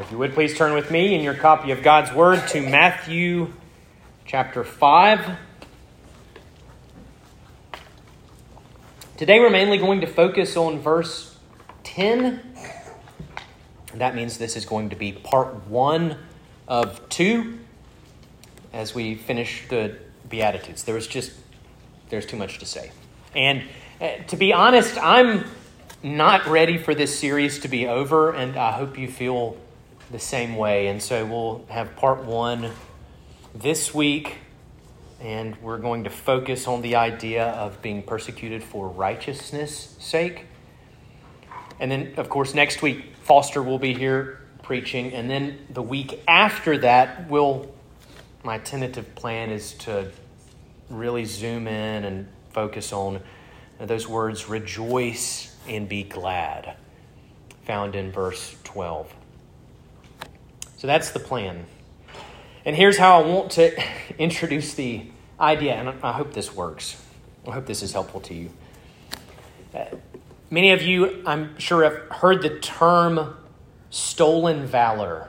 If you would please turn with me in your copy of God's Word to Matthew chapter 5. Today we're mainly going to focus on verse 10. That means this is going to be part one of two as we finish the Beatitudes. There was just, there's too much to say. And uh, to be honest, I'm not ready for this series to be over, and I hope you feel the same way. And so we'll have part one this week, and we're going to focus on the idea of being persecuted for righteousness' sake. And then, of course, next week, Foster will be here preaching. And then the week after that, we'll, my tentative plan is to really zoom in and focus on those words rejoice and be glad, found in verse 12. So that's the plan. And here's how I want to introduce the idea, and I hope this works. I hope this is helpful to you. Uh, many of you, I'm sure, have heard the term stolen valor.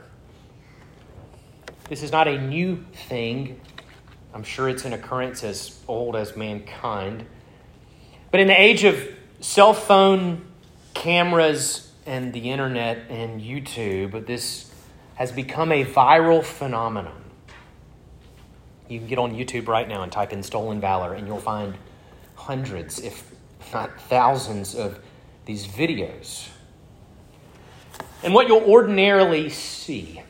This is not a new thing. I'm sure it's an occurrence as old as mankind. But in the age of cell phone cameras and the internet and YouTube, this has become a viral phenomenon. You can get on YouTube right now and type in stolen valor, and you'll find hundreds, if not thousands, of these videos. And what you'll ordinarily see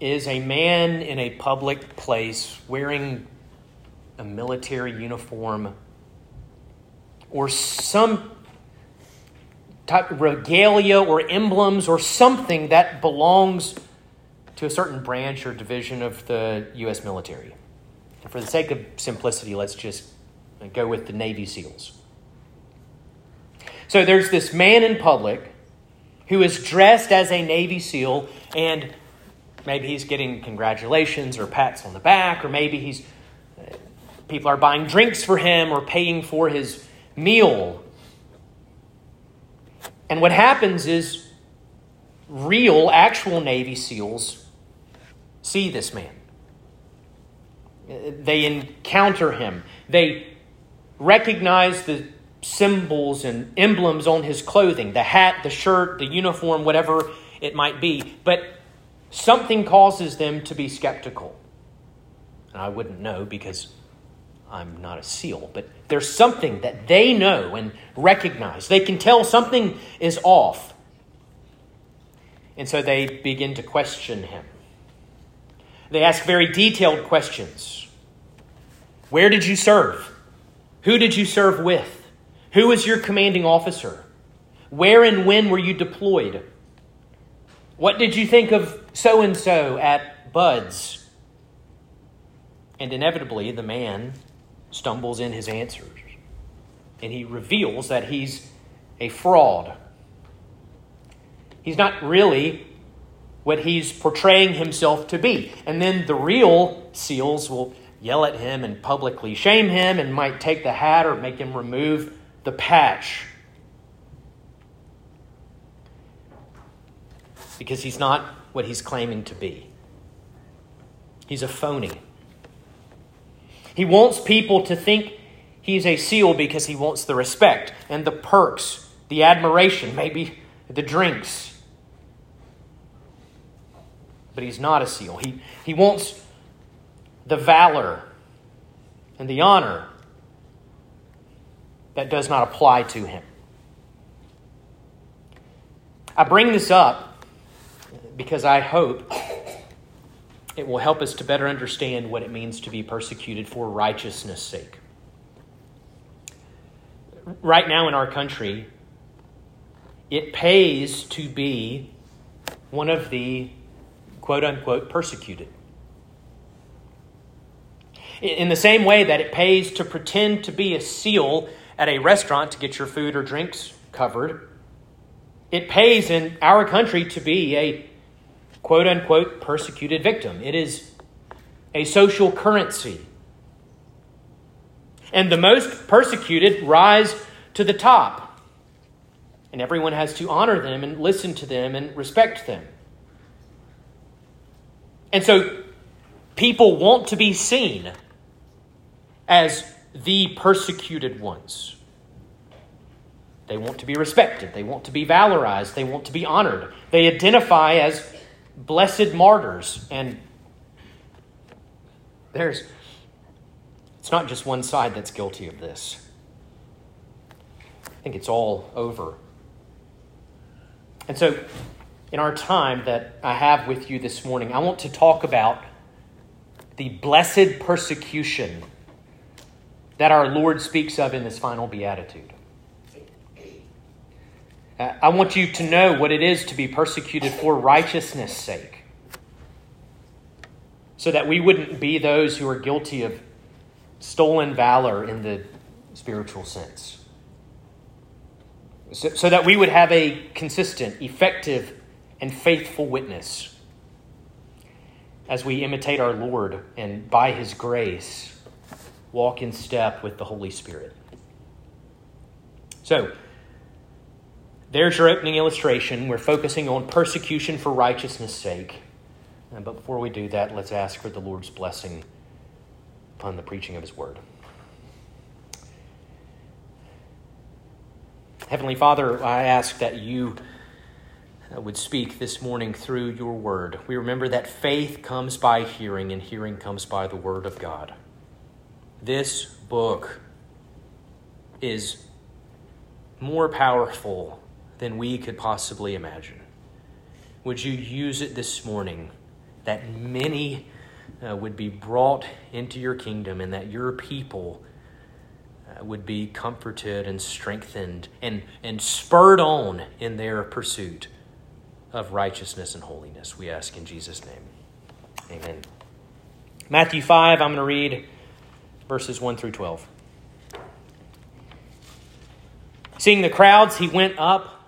is a man in a public place wearing a military uniform or some type of regalia or emblems or something that belongs to a certain branch or division of the U.S. military. And for the sake of simplicity, let's just go with the Navy SEALs. So there's this man in public who is dressed as a Navy SEAL, and maybe he's getting congratulations or pats on the back, or maybe he's uh, people are buying drinks for him or paying for his meal. And what happens is real, actual Navy SEALs see this man. They encounter him. They recognize the symbols and emblems on his clothing the hat, the shirt, the uniform, whatever it might be. But something causes them to be skeptical. And I wouldn't know because I'm not a SEAL, but there's something that they know and recognize. They can tell something is off. And so they begin to question him. They ask very detailed questions Where did you serve? Who did you serve with? Who was your commanding officer? Where and when were you deployed? What did you think of so and so at BUD/S? And inevitably, the man stumbles in his answers. And he reveals that he's a fraud. He's not really what he's portraying himself to be. And then the real SEALs will yell at him and publicly shame him and might take the hat or make him remove the patch. Because he's not what he's claiming to be. He's a phony. He wants people to think he's a SEAL because he wants the respect and the perks, the admiration, maybe the drinks. But he's not a SEAL. He, he wants the valor and the honor that does not apply to him. I bring this up because I hope it will help us to better understand what it means to be persecuted for righteousness' sake. Right now in our country, it pays to be one of the quote unquote persecuted. In the same way that it pays to pretend to be a SEAL at a restaurant to get your food or drinks covered, it pays in our country to be a quote unquote persecuted victim. It is a social currency. And the most persecuted rise to the top. And everyone has to honor them and listen to them and respect them. And so people want to be seen as the persecuted ones. They want to be respected. They want to be valorized. They want to be honored. They identify as blessed martyrs. And there's, it's not just one side that's guilty of this. I think it's all over. And so, in our time that I have with you this morning, I want to talk about the blessed persecution that our Lord speaks of in this final beatitude. Uh, I want you to know what it is to be persecuted for righteousness' sake, so that we wouldn't be those who are guilty of stolen valor in the spiritual sense. So, so that we would have a consistent, effective, and faithful witness as we imitate our Lord and by His grace walk in step with the Holy Spirit. So, there's your opening illustration. We're focusing on persecution for righteousness' sake. But before we do that, let's ask for the Lord's blessing upon the preaching of His word. Heavenly Father, I ask that you uh, would speak this morning through your word. We remember that faith comes by hearing, and hearing comes by the word of God. This book is more powerful than we could possibly imagine. Would you use it this morning that many uh, would be brought into your kingdom and that your people uh, would be comforted and strengthened and, and spurred on in their pursuit of righteousness and holiness? We ask in Jesus' name. Amen. Matthew 5, I'm going to read verses 1 through 12. Seeing the crowds, he went up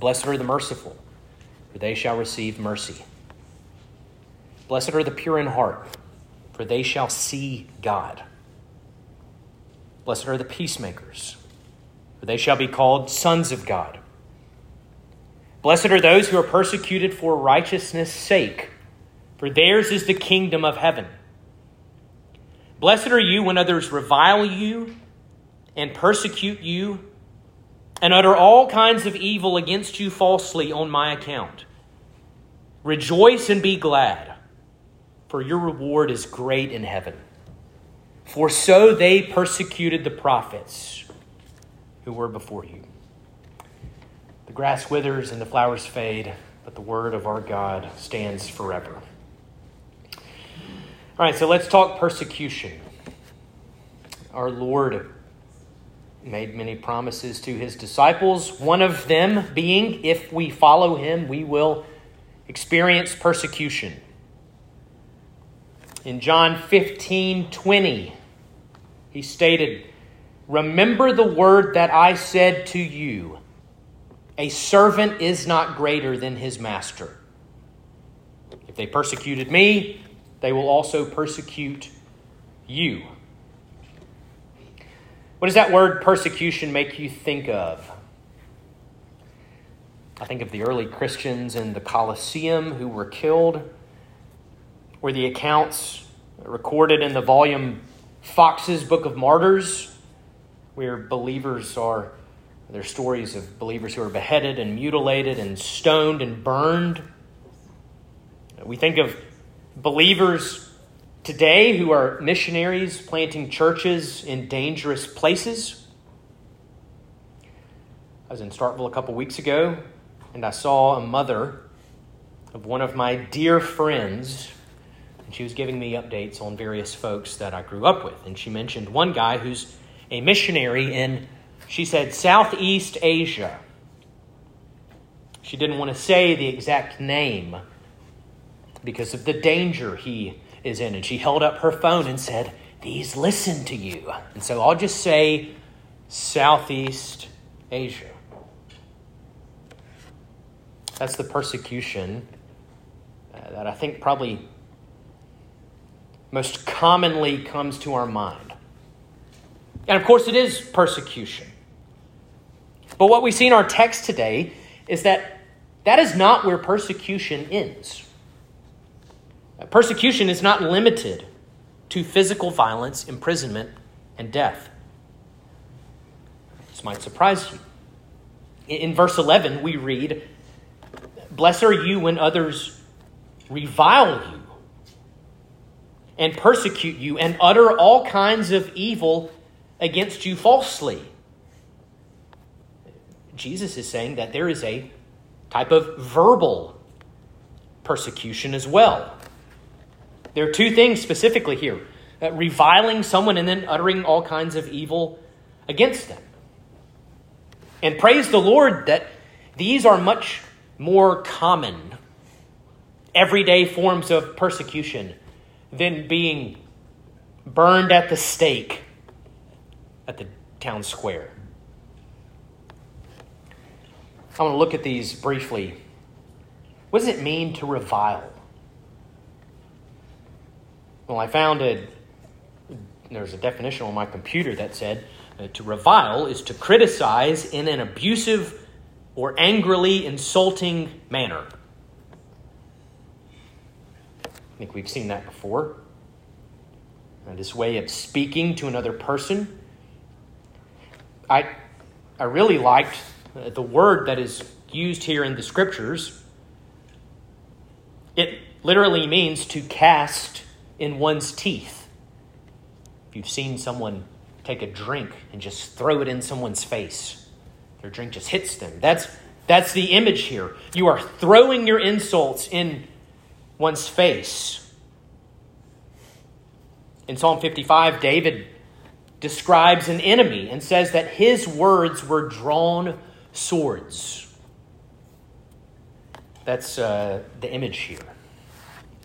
Blessed are the merciful, for they shall receive mercy. Blessed are the pure in heart, for they shall see God. Blessed are the peacemakers, for they shall be called sons of God. Blessed are those who are persecuted for righteousness' sake, for theirs is the kingdom of heaven. Blessed are you when others revile you and persecute you and utter all kinds of evil against you falsely on my account. Rejoice and be glad, for your reward is great in heaven. For so they persecuted the prophets who were before you. The grass withers and the flowers fade, but the word of our God stands forever. All right, so let's talk persecution. Our Lord made many promises to his disciples, one of them being if we follow him, we will experience persecution. In John 15 20, he stated, Remember the word that I said to you a servant is not greater than his master. If they persecuted me, they will also persecute you. What does that word persecution make you think of? I think of the early Christians in the Colosseum who were killed, or the accounts recorded in the volume Foxe's Book of Martyrs, where believers are, there are stories of believers who are beheaded and mutilated and stoned and burned. We think of believers today who are missionaries planting churches in dangerous places. I was in Starkville a couple weeks ago and I saw a mother of one of my dear friends. And she was giving me updates on various folks that I grew up with. And she mentioned one guy who's a missionary in, she said, Southeast Asia. She didn't want to say the exact name because of the danger he is in. And she held up her phone and said, These listen to you. And so I'll just say Southeast Asia. That's the persecution uh, that I think probably most commonly comes to our mind. And of course, it is persecution. But what we see in our text today is that that is not where persecution ends. Uh, persecution is not limited to physical violence, imprisonment, and death. This might surprise you. In verse 11, we read, Blessed are you when others revile you and persecute you and utter all kinds of evil against you falsely. Jesus is saying that there is a type of verbal persecution as well. There are two things specifically here uh, reviling someone and then uttering all kinds of evil against them. And praise the Lord that these are much more common, everyday forms of persecution than being burned at the stake at the town square. I want to look at these briefly. What does it mean to revile? Well, I found a there's a definition on my computer that said uh, to revile is to criticize in an abusive or angrily insulting manner. I think we've seen that before. Uh, this way of speaking to another person. I, I really liked the word that is used here in the scriptures. It literally means to cast in one's teeth. If you've seen someone take a drink and just throw it in someone's face, their drink just hits them. That's, that's the image here. You are throwing your insults in one's face. In Psalm 55, David describes an enemy and says that his words were drawn swords. That's uh, the image here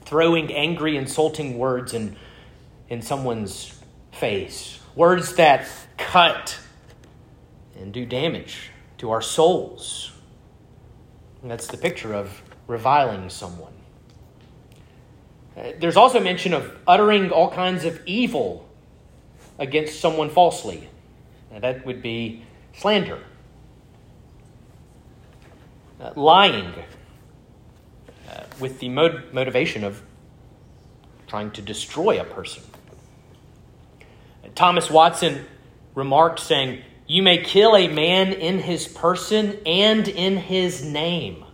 throwing angry, insulting words in, in someone's face, words that cut and do damage to our souls. And that's the picture of reviling someone. Uh, there's also mention of uttering all kinds of evil against someone falsely. Now, that would be slander, uh, lying, with the motivation of trying to destroy a person. Thomas Watson remarked, saying, You may kill a man in his person and in his name.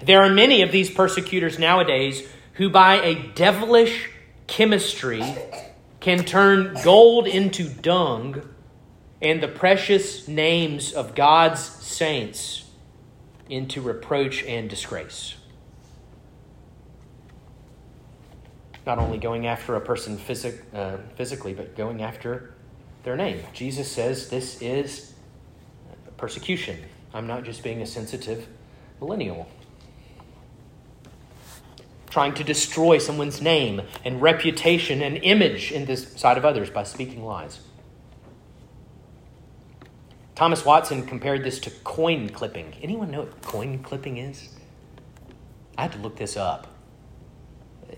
There are many of these persecutors nowadays who, by a devilish chemistry, can turn gold into dung and the precious names of God's saints into reproach and disgrace. Not only going after a person phys- uh, physically, but going after their name. Jesus says this is persecution. I'm not just being a sensitive millennial. Trying to destroy someone's name and reputation and image in this sight of others by speaking lies. Thomas Watson compared this to coin clipping. Anyone know what coin clipping is? I had to look this up.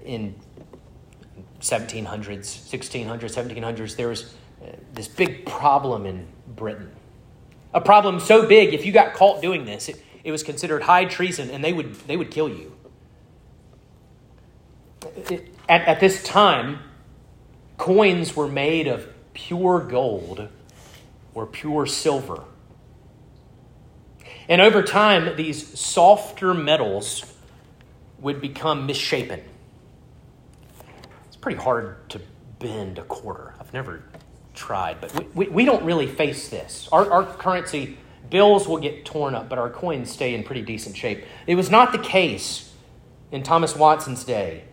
In 1700s, 1600s, 1700s, there was uh, this big problem in Britain. A problem so big, if you got caught doing this, it, it was considered high treason and they would, they would kill you. It, at, at this time, coins were made of pure gold or pure silver. And over time, these softer metals would become misshapen pretty hard to bend a quarter. I've never tried, but we, we, we don't really face this. Our, our currency bills will get torn up, but our coins stay in pretty decent shape. It was not the case in Thomas Watson's day.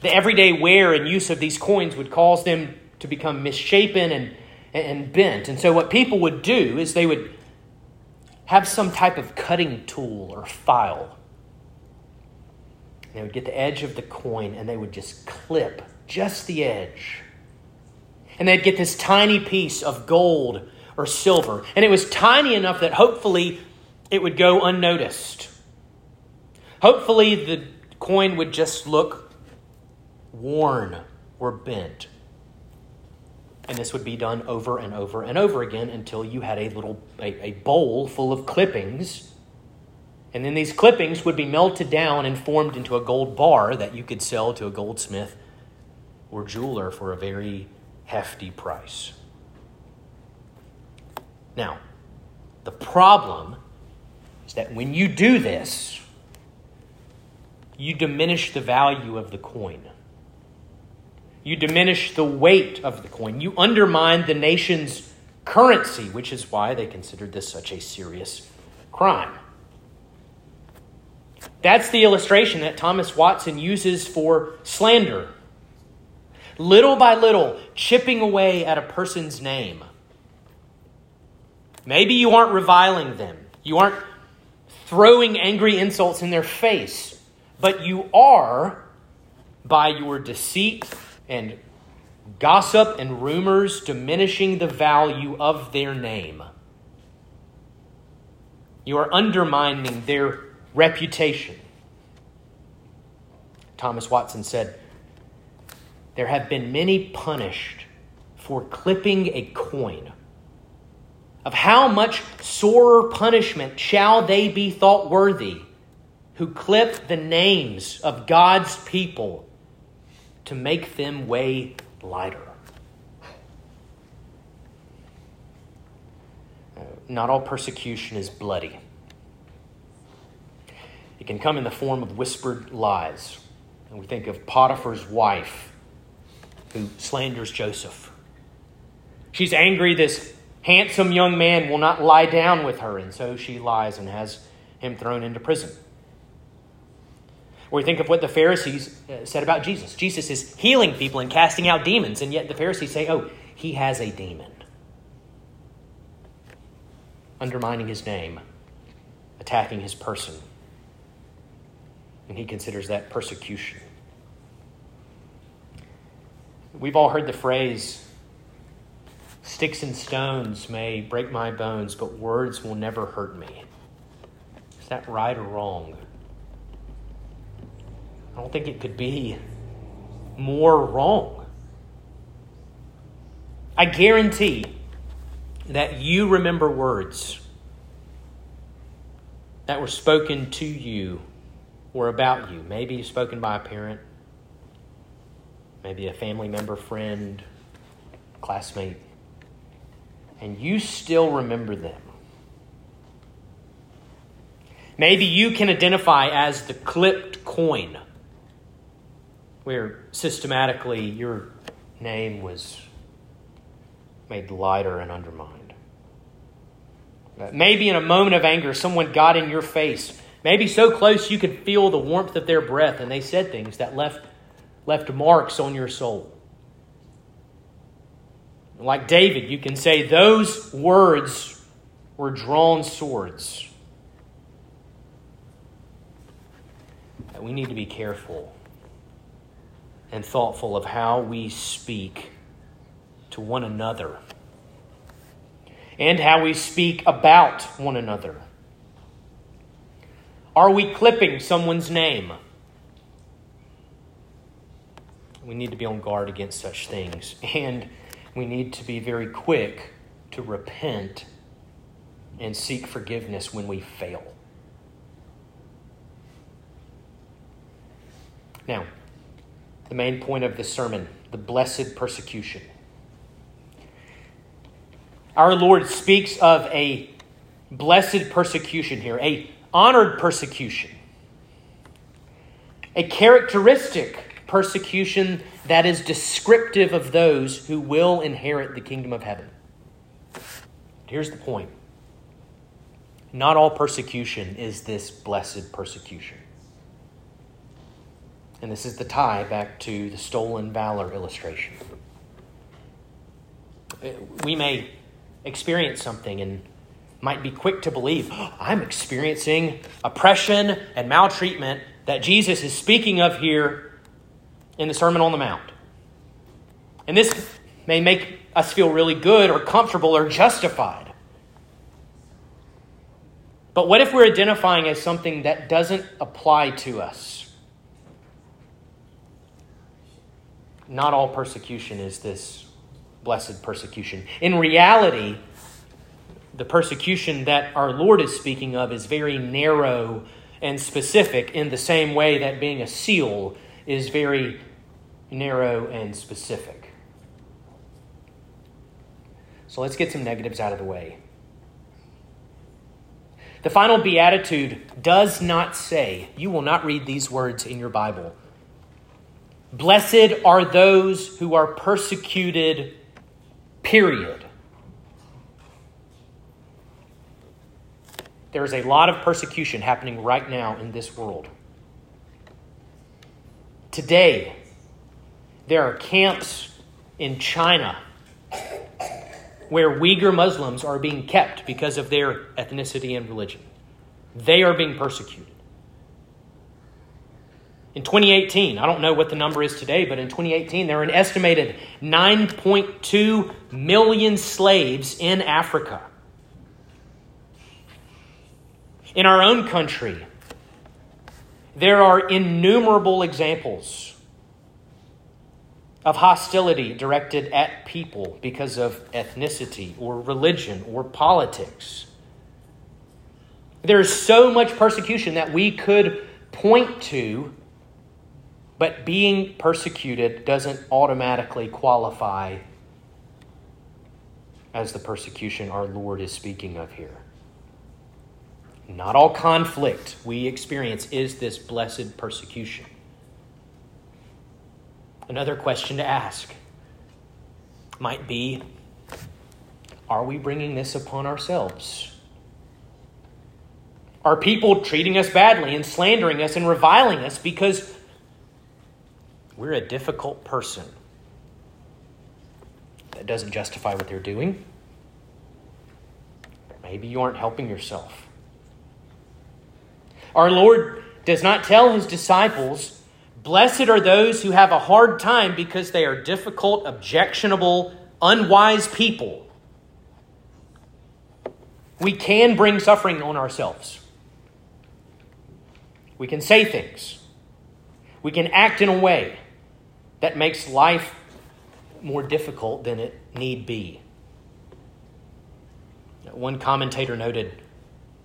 The everyday wear and use of these coins would cause them to become misshapen and, and bent. And so, what people would do is they would have some type of cutting tool or file And they would get the edge of the coin and they would just clip just the edge. And they'd get this tiny piece of gold or silver. And it was tiny enough that hopefully it would go unnoticed. Hopefully the coin would just look worn or bent. And this would be done over and over and over again until you had a little a, a bowl full of clippings. And then these clippings would be melted down and formed into a gold bar that you could sell to a goldsmith or jeweler for a very hefty price. Now, the problem is that when you do this, you diminish the value of the coin. You diminish the weight of the coin. You undermine the nation's currency, which is why they considered this such a serious crime. That's the illustration that Thomas Watson uses for slander. Little by little, chipping away at a person's name. Maybe you aren't reviling them, you aren't throwing angry insults in their face, but you are, by your deceit and gossip and rumors, diminishing the value of their name. You are undermining their reputation. Thomas Watson said, There have been many punished for clipping a coin. Of how much sorer punishment shall they be thought worthy who clip the names of God's people to make them weigh lighter? Uh, not all persecution is bloody. It can come in the form of whispered lies. And we think of Potiphar's wife who slanders Joseph. She's angry this handsome young man will not lie down with her, and so she lies and has him thrown into prison. Or we think of what the Pharisees uh, said about Jesus. Jesus is healing people and casting out demons, and yet the Pharisees say, oh, he has a demon. Undermining his name, attacking his person and he considers that persecution. We've all heard the phrase sticks and stones may break my bones, but words will never hurt me. Is that right or wrong? I don't think it could be more wrong. I guarantee that you remember words that were spoken to you or about you. Maybe spoken by a parent, maybe a family member, friend, classmate, and you still remember them. Maybe you can identify as the clipped coin, where systematically your name was made lighter and undermined. Maybe in a moment of anger, someone got in your face Maybe so close you could feel the warmth of their breath, and they said things that left, left marks on your soul. Like David, you can say, Those words were drawn swords. We need to be careful and thoughtful of how we speak to one another and how we speak about one another. Are we clipping someone's name? We need to be on guard against such things. And we need to be very quick to repent and seek forgiveness when we fail. Now, the main point of this sermon the blessed persecution. Our Lord speaks of a blessed persecution here, a honored persecution, a characteristic persecution that is descriptive of those who will inherit the kingdom of heaven. Here's the point not all persecution is this blessed persecution. And this is the tie back to the stolen valor illustration. We may experience something and might be quick to believe, oh, I'm experiencing oppression and maltreatment that Jesus is speaking of here in the Sermon on the Mount. And this may make us feel really good or comfortable or justified. But what if we're identifying as something that doesn't apply to us? Not all persecution is this blessed persecution. In reality, the persecution that our Lord is speaking of is very narrow and specific in the same way that being a seal is very narrow and specific. So let's get some negatives out of the way. The final beatitude does not say, you will not read these words in your Bible. Blessed are those who are persecuted, period. There is a lot of persecution happening right now in this world. Today, there are camps in China where Uyghur Muslims are being kept because of their ethnicity and religion. They are being persecuted. In 2018, I don't know what the number is today, but in 2018, there were an estimated 9.2 million slaves in Africa. In our own country, there are innumerable examples of hostility directed at people because of ethnicity or religion or politics. There's so much persecution that we could point to, but being persecuted doesn't automatically qualify as the persecution our Lord is speaking of here. Not all conflict we experience is this blessed persecution. Another question to ask might be Are we bringing this upon ourselves? Are people treating us badly and slandering us and reviling us because we're a difficult person? That doesn't justify what they're doing. Maybe you aren't helping yourself. Our Lord does not tell his disciples Blessed are those who have a hard time because they are difficult, objectionable, unwise people. We can bring suffering on ourselves. We can say things. We can act in a way that makes life more difficult than it need be. One commentator noted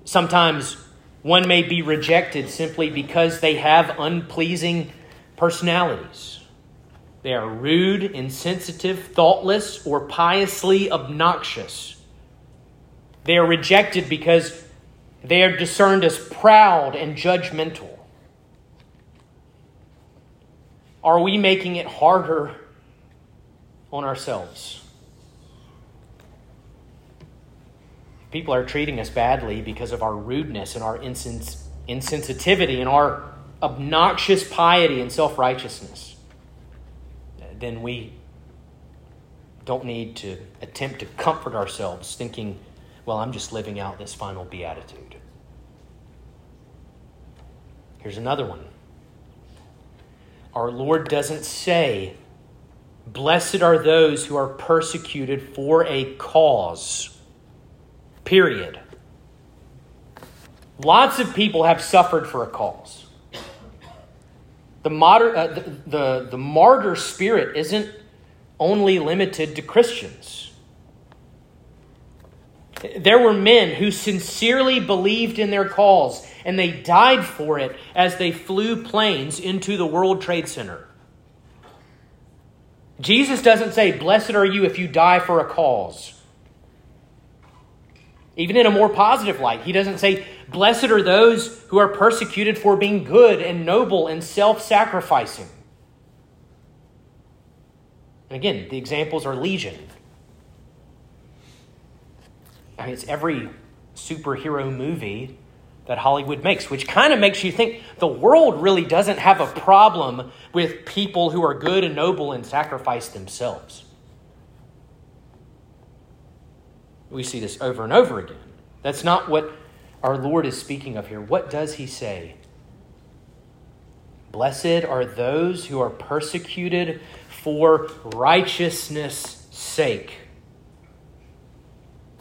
sometimes one may be rejected simply because they have unpleasing personalities. They are rude, insensitive, thoughtless, or piously obnoxious. They are rejected because they are discerned as proud and judgmental. Are we making it harder on ourselves? People are treating us badly because of our rudeness and our insens- insensitivity and our obnoxious piety and self righteousness, then we don't need to attempt to comfort ourselves thinking, well, I'm just living out this final beatitude. Here's another one. Our Lord doesn't say, Blessed are those who are persecuted for a cause. Period. Lots of people have suffered for a cause. The, martyr, uh, the, the, the martyr spirit isn't only limited to Christians. There were men who sincerely believed in their cause and they died for it as they flew planes into the World Trade Center. Jesus doesn't say, Blessed are you if you die for a cause. Even in a more positive light, he doesn't say, Blessed are those who are persecuted for being good and noble and self sacrificing. And again, the examples are legion. I mean, it's every superhero movie that Hollywood makes, which kind of makes you think the world really doesn't have a problem with people who are good and noble and sacrifice themselves. We see this over and over again. That's not what our Lord is speaking of here. What does he say? Blessed are those who are persecuted for righteousness' sake.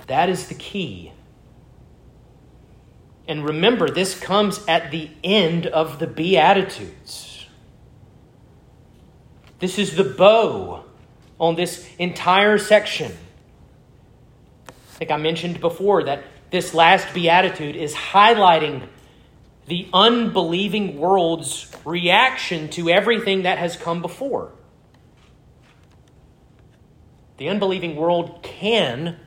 That is the key. And remember, this comes at the end of the Beatitudes. This is the bow on this entire section. Think I mentioned before that this last beatitude is highlighting the unbelieving world's reaction to everything that has come before. The unbelieving world can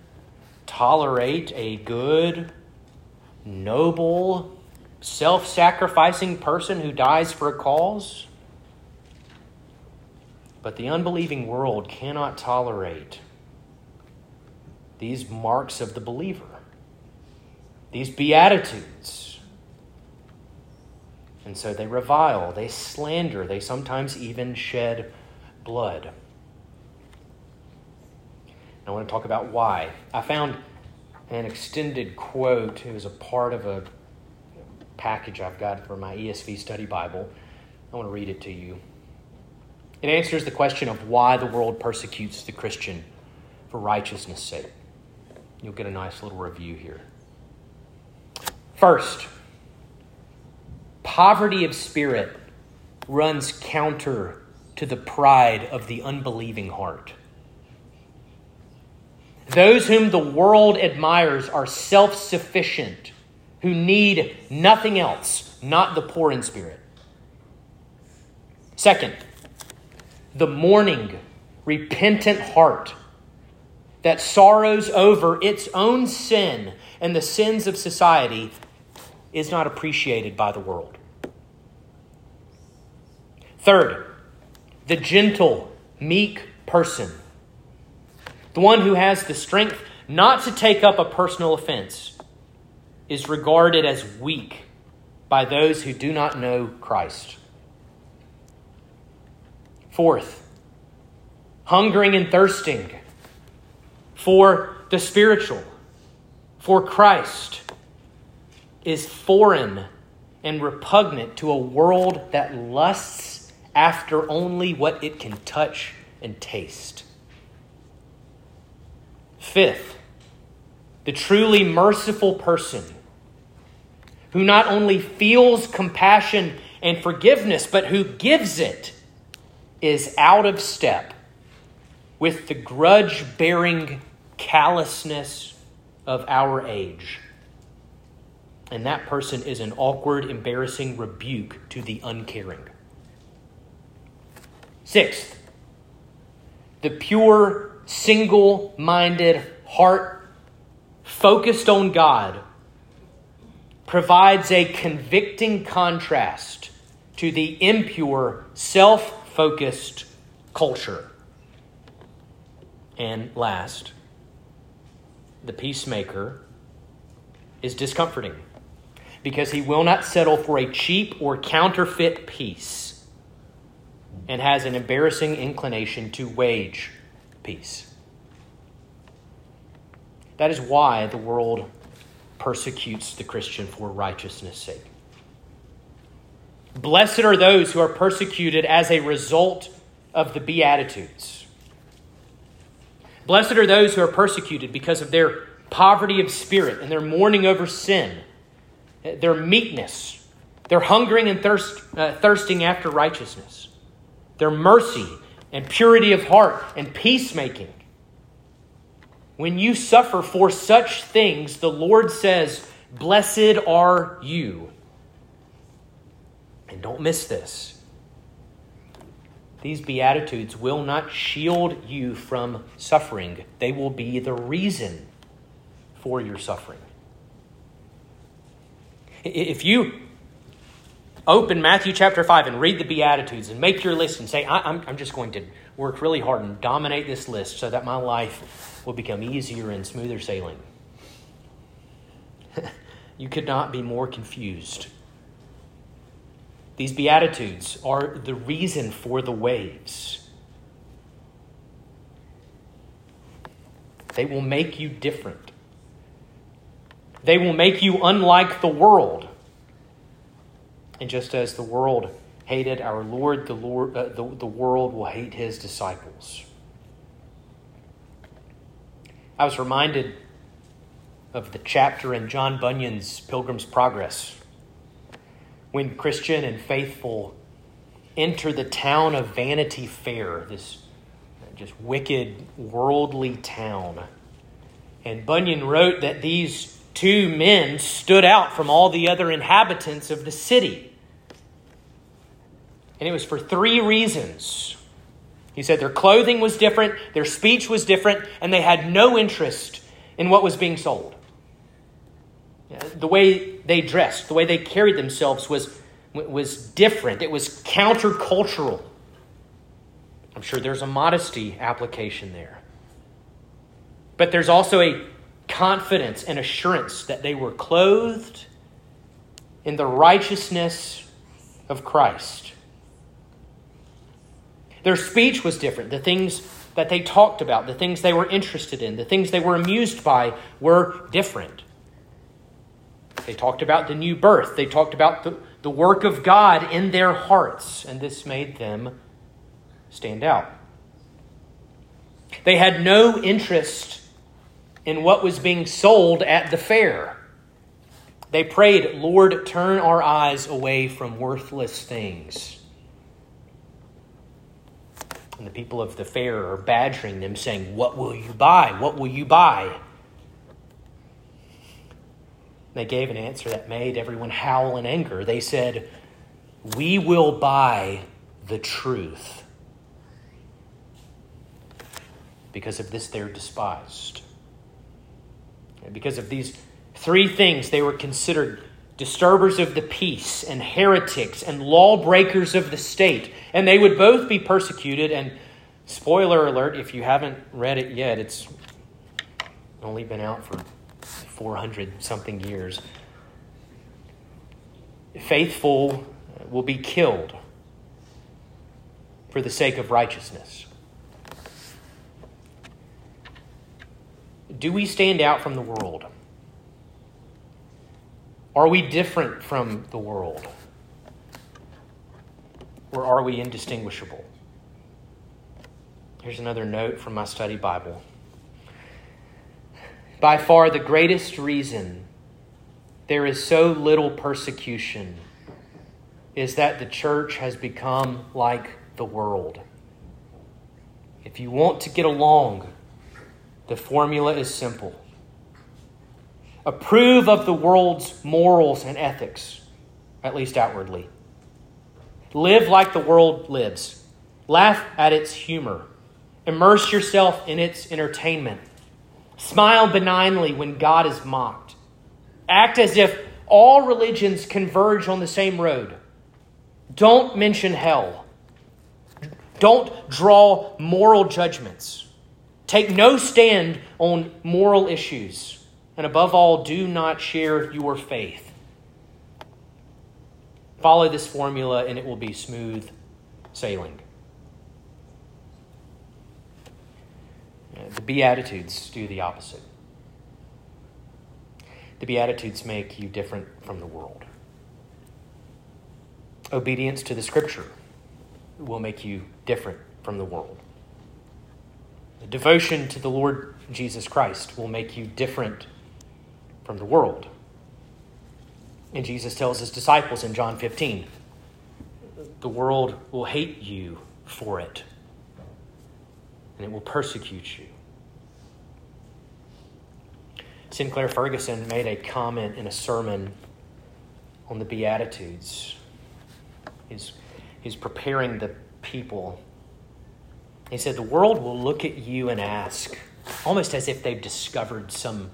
tolerate a good, noble, self sacrificing person who dies for a cause. But the unbelieving world cannot tolerate these marks of the believer, these beatitudes. And so they revile, they slander, they sometimes even shed blood. I want to talk about why. I found an extended quote. It was a part of a package I've got for my ESV study Bible. I want to read it to you. It answers the question of why the world persecutes the Christian for righteousness' sake. You'll get a nice little review here. First, poverty of spirit runs counter to the pride of the unbelieving heart. Those whom the world admires are self sufficient, who need nothing else, not the poor in spirit. Second, the mourning, repentant heart that sorrows over its own sin and the sins of society is not appreciated by the world. Third, the gentle, meek person the one who has the strength not to take up a personal offense is regarded as weak by those who do not know Christ. Fourth, hungering and thirsting for the spiritual, for Christ, is foreign and repugnant to a world that lusts after only what it can touch and taste. Fifth, the truly merciful person who not only feels compassion and forgiveness, but who gives it is out of step with the grudge bearing callousness of our age. And that person is an awkward, embarrassing rebuke to the uncaring. Sixth, the pure single minded heart focused on God provides a convicting contrast to the impure, self focused culture. And last, the peacemaker is discomforting because he will not settle for a cheap or counterfeit peace and has an embarrassing inclination to wage peace. That is why the world persecutes the Christian for righteousness' sake. Blessed are those who are persecuted as a result of the Beatitudes. Blessed are those who are persecuted because of their poverty of spirit and their mourning over sin, their meekness, their hungering and thirst, uh, thirsting after righteousness, their mercy and purity of heart and peacemaking. When you suffer for such things, the Lord says, Blessed are you. And don't miss this. These Beatitudes will not shield you from suffering, they will be the reason for your suffering. If you open Matthew chapter 5 and read the Beatitudes and make your list and say, I'm, I'm just going to work really hard and dominate this list so that my life will become easier and smoother sailing. you could not be more confused. These Beatitudes are the reason for the waves. They will make you different. They will make you unlike the world. And just as the world hated our Lord, the, Lord uh, the, the world will hate his disciples. I was reminded of the chapter in John Bunyan's Pilgrim's Progress when Christian and faithful enter the town of Vanity Fair, this just wicked, worldly town. And Bunyan wrote that these two men stood out from all the other inhabitants of the city. And it was for three reasons. He said their clothing was different, their speech was different, and they had no interest in what was being sold. The way they dressed, the way they carried themselves was, was different. It was countercultural. I'm sure there's a modesty application there. But there's also a confidence and assurance that they were clothed in the righteousness of Christ. Their speech was different. The things that they talked about, the things they were interested in, the things they were amused by were different. They talked about the new birth, they talked about the, the work of God in their hearts, and this made them stand out. They had no interest in what was being sold at the fair. They prayed, Lord, turn our eyes away from worthless things. And the people of the fair are badgering them, saying, What will you buy? What will you buy? They gave an answer that made everyone howl in anger. They said, We will buy the truth. Because of this, they're despised. Because of these three things, they were considered disturbers of the peace and heretics and lawbreakers of the state. And they would both be persecuted. And spoiler alert, if you haven't read it yet, it's only been out for 400 something years. Faithful will be killed for the sake of righteousness. Do we stand out from the world? Are we different from the world? Or are we indistinguishable? Here's another note from my study Bible. By far the greatest reason there is so little persecution is that the church has become like the world. If you want to get along, the formula is simple approve of the world's morals and ethics, at least outwardly. Live like the world lives, laugh at its humor, immerse yourself in its entertainment Smile benignly when God is mocked. Act as if all religions converge on the same road. Don't mention hell. Don't draw moral judgments. Take no stand on moral issues. And above all, do not share your faith. Follow this formula, and it will be smooth sailing. The Beatitudes do the opposite. The Beatitudes make you different from the world. Obedience to the Scripture will make you different from the world. The devotion to the Lord Jesus Christ will make you different from the world. And Jesus tells his disciples in John 15 the world will hate you for it, and it will persecute you. Sinclair Ferguson made a comment in a sermon on the Beatitudes. He's, he's preparing the people. He said, The world will look at you and ask, almost as if they've discovered some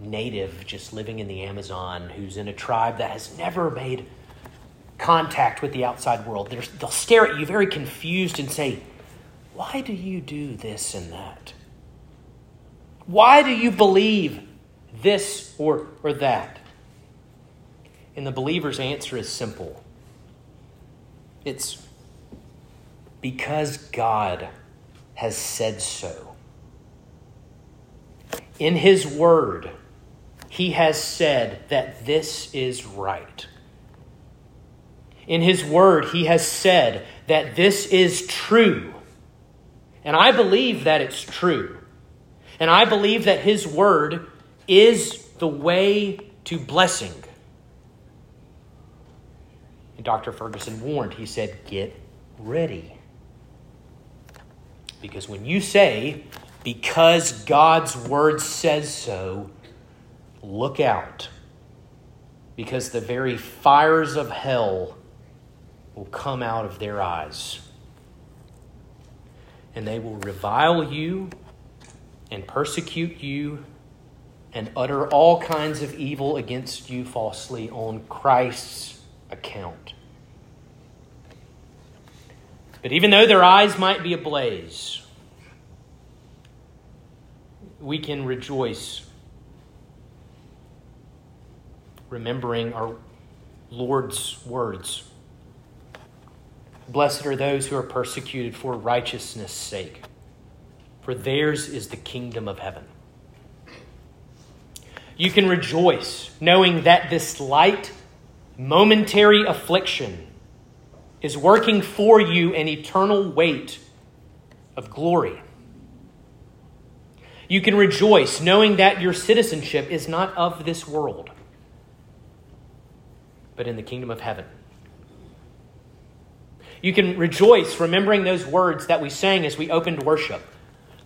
native just living in the Amazon who's in a tribe that has never made contact with the outside world. They're, they'll stare at you very confused and say, Why do you do this and that? Why do you believe this or, or that? And the believer's answer is simple it's because God has said so. In His Word, He has said that this is right. In His Word, He has said that this is true. And I believe that it's true. And I believe that His Word is the way to blessing. And Dr. Ferguson warned, he said, Get ready. Because when you say, because God's word says so, look out. Because the very fires of hell will come out of their eyes. And they will revile you and persecute you and utter all kinds of evil against you falsely on Christ's account. But even though their eyes might be ablaze, we can rejoice remembering our Lord's words. Blessed are those who are persecuted for righteousness' sake, for theirs is the kingdom of heaven. You can rejoice knowing that this light, momentary affliction is working for you an eternal weight of glory. You can rejoice knowing that your citizenship is not of this world, but in the kingdom of heaven. You can rejoice remembering those words that we sang as we opened worship.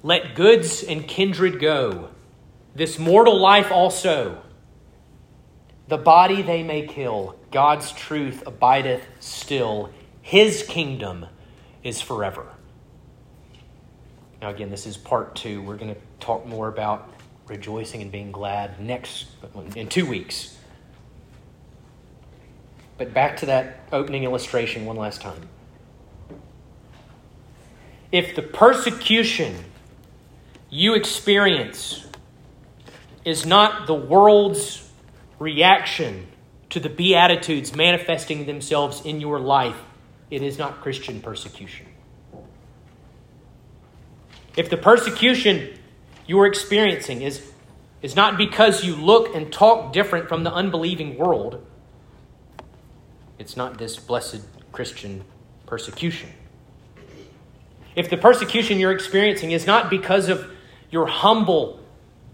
Let goods and kindred go, this mortal life also. The body they may kill, God's truth abideth still. His kingdom is forever. Now, again, this is part two. We're going to talk more about rejoicing and being glad next, in two weeks. But back to that opening illustration one last time. If the persecution you experience is not the world's reaction to the Beatitudes manifesting themselves in your life, it is not Christian persecution. If the persecution you are experiencing is, is not because you look and talk different from the unbelieving world, it's not this blessed Christian persecution. If the persecution you're experiencing is not because of your humble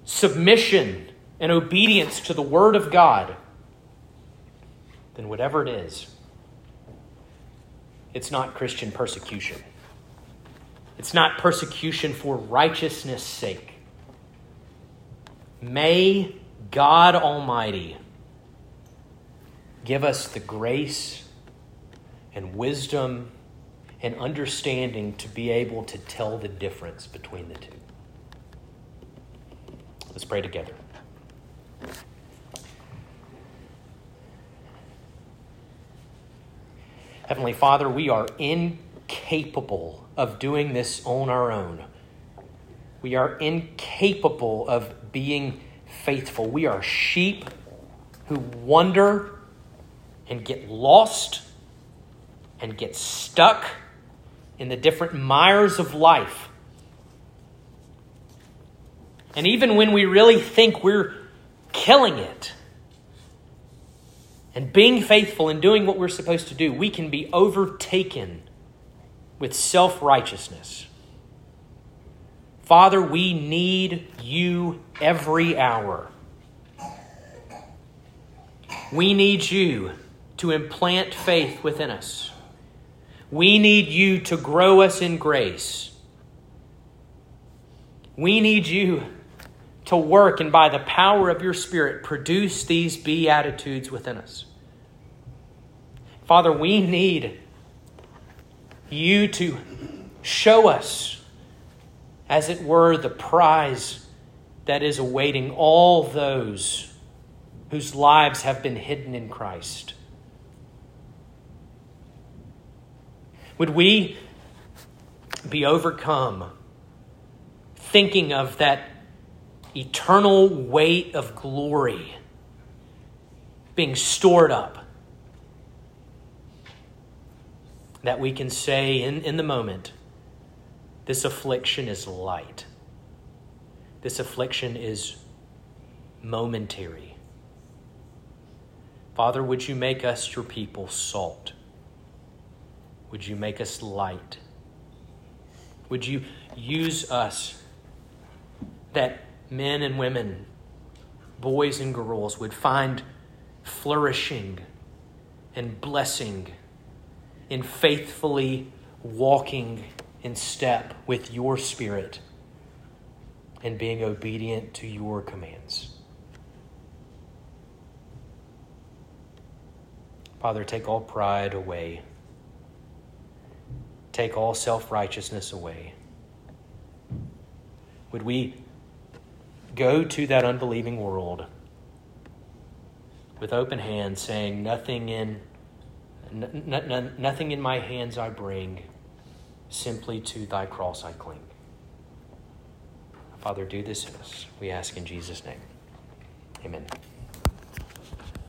submission and obedience to the Word of God, then whatever it is, it's not Christian persecution. It's not persecution for righteousness' sake. May God Almighty give us the grace and wisdom and understanding to be able to tell the difference between the two. Let's pray together. Heavenly Father, we are incapable of doing this on our own. We are incapable of being faithful. We are sheep who wander and get lost and get stuck in the different mires of life. And even when we really think we're killing it and being faithful and doing what we're supposed to do, we can be overtaken with self righteousness. Father, we need you every hour. We need you to implant faith within us. We need you to grow us in grace. We need you to work and by the power of your Spirit produce these beatitudes within us. Father, we need you to show us, as it were, the prize that is awaiting all those whose lives have been hidden in Christ. Would we be overcome thinking of that eternal weight of glory being stored up? That we can say in, in the moment, this affliction is light. This affliction is momentary. Father, would you make us your people salt? Would you make us light? Would you use us that men and women, boys and girls, would find flourishing and blessing in faithfully walking in step with your Spirit and being obedient to your commands. Father, take all pride away. Take all self righteousness away. Would we go to that unbelieving world with open hands, saying, Nothing in, n- n- nothing in my hands I bring, simply to thy cross I cling. Father, do this in us. We ask in Jesus' name. Amen.